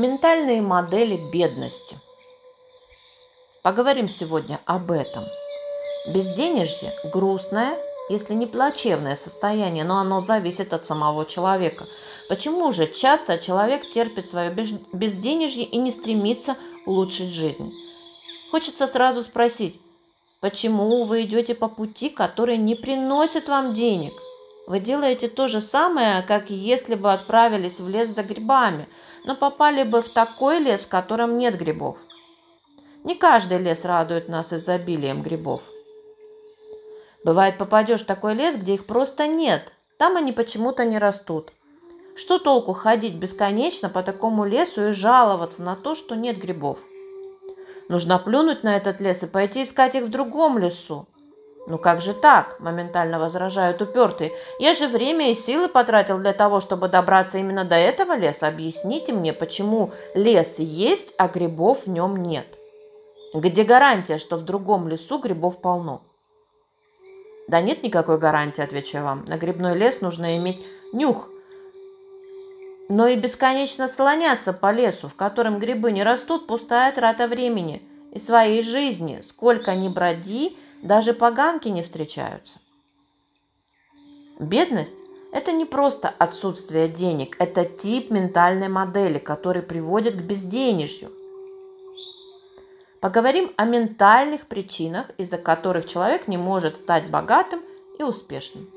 Ментальные модели бедности. Поговорим сегодня об этом. Безденежье – грустное, если не плачевное состояние, но оно зависит от самого человека. Почему же часто человек терпит свое безденежье и не стремится улучшить жизнь? Хочется сразу спросить, почему вы идете по пути, который не приносит вам денег – вы делаете то же самое, как если бы отправились в лес за грибами, но попали бы в такой лес, в котором нет грибов. Не каждый лес радует нас изобилием грибов. Бывает, попадешь в такой лес, где их просто нет. Там они почему-то не растут. Что толку ходить бесконечно по такому лесу и жаловаться на то, что нет грибов? Нужно плюнуть на этот лес и пойти искать их в другом лесу. «Ну как же так?» – моментально возражают упертые. «Я же время и силы потратил для того, чтобы добраться именно до этого леса. Объясните мне, почему лес есть, а грибов в нем нет? Где гарантия, что в другом лесу грибов полно?» «Да нет никакой гарантии», – отвечаю вам. «На грибной лес нужно иметь нюх, но и бесконечно слоняться по лесу, в котором грибы не растут, пустая трата времени и своей жизни. Сколько ни броди – даже поганки не встречаются. Бедность – это не просто отсутствие денег, это тип ментальной модели, который приводит к безденежью. Поговорим о ментальных причинах, из-за которых человек не может стать богатым и успешным.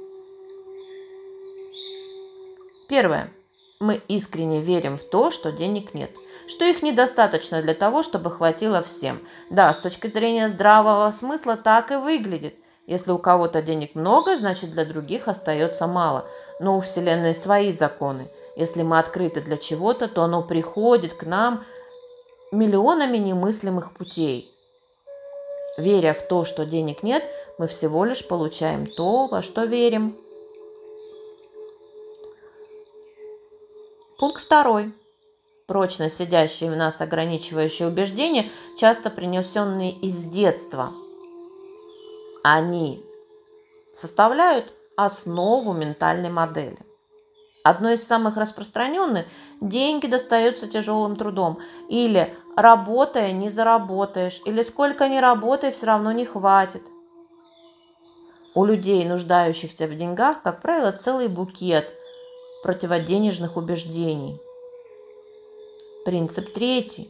Первое. Мы искренне верим в то, что денег нет что их недостаточно для того, чтобы хватило всем. Да, с точки зрения здравого смысла так и выглядит. Если у кого-то денег много, значит для других остается мало. Но у Вселенной свои законы. Если мы открыты для чего-то, то оно приходит к нам миллионами немыслимых путей. Веря в то, что денег нет, мы всего лишь получаем то, во что верим. Пункт второй прочно сидящие в нас ограничивающие убеждения, часто принесенные из детства. Они составляют основу ментальной модели. Одно из самых распространенных – деньги достаются тяжелым трудом. Или работая не заработаешь, или сколько ни работай, все равно не хватит. У людей, нуждающихся в деньгах, как правило, целый букет противоденежных убеждений – Принцип третий.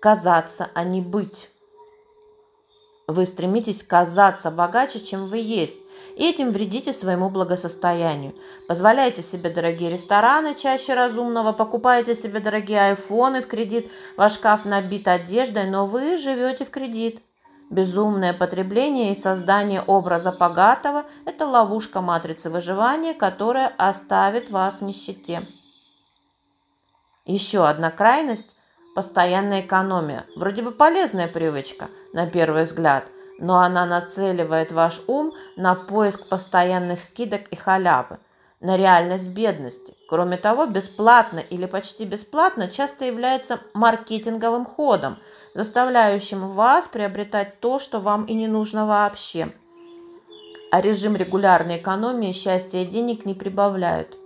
Казаться, а не быть. Вы стремитесь казаться богаче, чем вы есть, и этим вредите своему благосостоянию. Позволяете себе дорогие рестораны чаще разумного, покупаете себе дорогие айфоны в кредит, ваш шкаф набит одеждой, но вы живете в кредит. Безумное потребление и создание образа богатого – это ловушка матрицы выживания, которая оставит вас в нищете. Еще одна крайность – постоянная экономия. Вроде бы полезная привычка, на первый взгляд, но она нацеливает ваш ум на поиск постоянных скидок и халявы, на реальность бедности. Кроме того, бесплатно или почти бесплатно часто является маркетинговым ходом, заставляющим вас приобретать то, что вам и не нужно вообще. А режим регулярной экономии счастья и денег не прибавляют.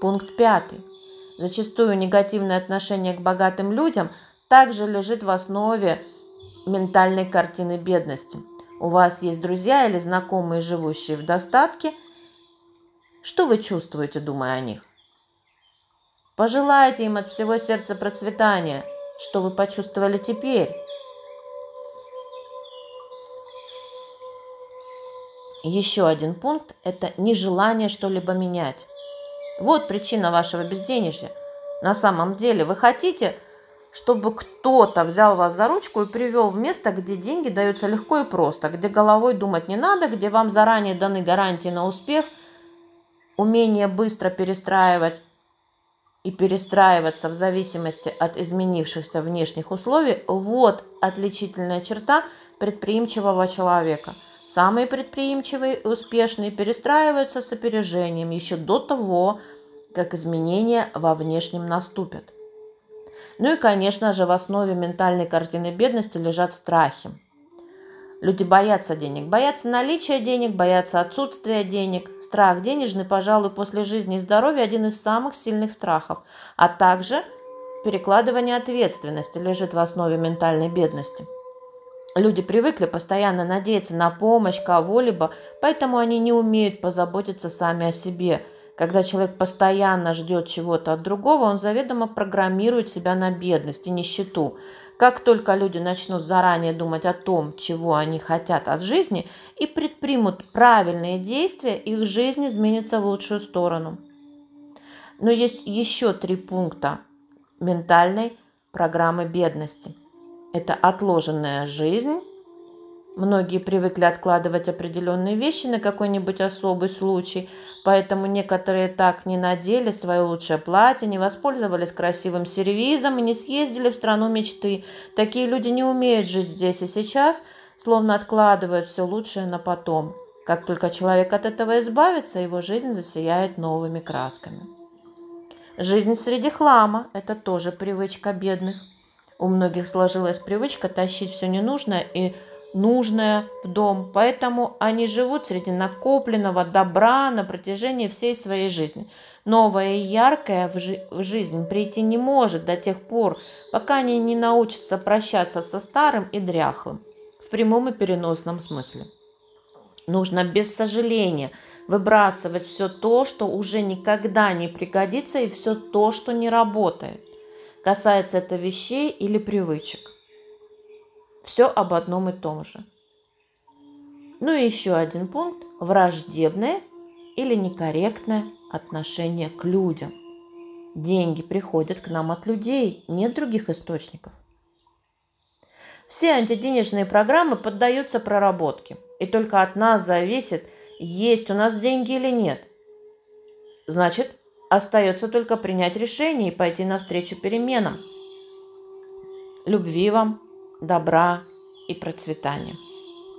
Пункт пятый. Зачастую негативное отношение к богатым людям также лежит в основе ментальной картины бедности. У вас есть друзья или знакомые, живущие в достатке. Что вы чувствуете, думая о них? Пожелайте им от всего сердца процветания. Что вы почувствовали теперь? Еще один пункт – это нежелание что-либо менять. Вот причина вашего безденежья. На самом деле вы хотите, чтобы кто-то взял вас за ручку и привел в место, где деньги даются легко и просто, где головой думать не надо, где вам заранее даны гарантии на успех, умение быстро перестраивать и перестраиваться в зависимости от изменившихся внешних условий – вот отличительная черта предприимчивого человека – Самые предприимчивые и успешные перестраиваются с опережением еще до того, как изменения во внешнем наступят. Ну и, конечно же, в основе ментальной картины бедности лежат страхи. Люди боятся денег, боятся наличия денег, боятся отсутствия денег. Страх денежный, пожалуй, после жизни и здоровья один из самых сильных страхов, а также перекладывание ответственности лежит в основе ментальной бедности. Люди привыкли постоянно надеяться на помощь кого-либо, поэтому они не умеют позаботиться сами о себе. Когда человек постоянно ждет чего-то от другого, он заведомо программирует себя на бедность и нищету. Как только люди начнут заранее думать о том, чего они хотят от жизни, и предпримут правильные действия, их жизнь изменится в лучшую сторону. Но есть еще три пункта ментальной программы бедности – это отложенная жизнь. Многие привыкли откладывать определенные вещи на какой-нибудь особый случай, поэтому некоторые так не надели свое лучшее платье, не воспользовались красивым сервизом и не съездили в страну мечты. Такие люди не умеют жить здесь и сейчас, словно откладывают все лучшее на потом. Как только человек от этого избавится, его жизнь засияет новыми красками. Жизнь среди хлама – это тоже привычка бедных. У многих сложилась привычка тащить все ненужное и нужное в дом, поэтому они живут среди накопленного добра на протяжении всей своей жизни. Новое и яркое в, жи- в жизнь прийти не может до тех пор, пока они не научатся прощаться со старым и дряхлым, в прямом и переносном смысле. Нужно без сожаления выбрасывать все то, что уже никогда не пригодится, и все то, что не работает. Касается это вещей или привычек. Все об одном и том же. Ну и еще один пункт – враждебное или некорректное отношение к людям. Деньги приходят к нам от людей, нет других источников. Все антиденежные программы поддаются проработке, и только от нас зависит, есть у нас деньги или нет. Значит, Остается только принять решение и пойти навстречу переменам. Любви вам, добра и процветания.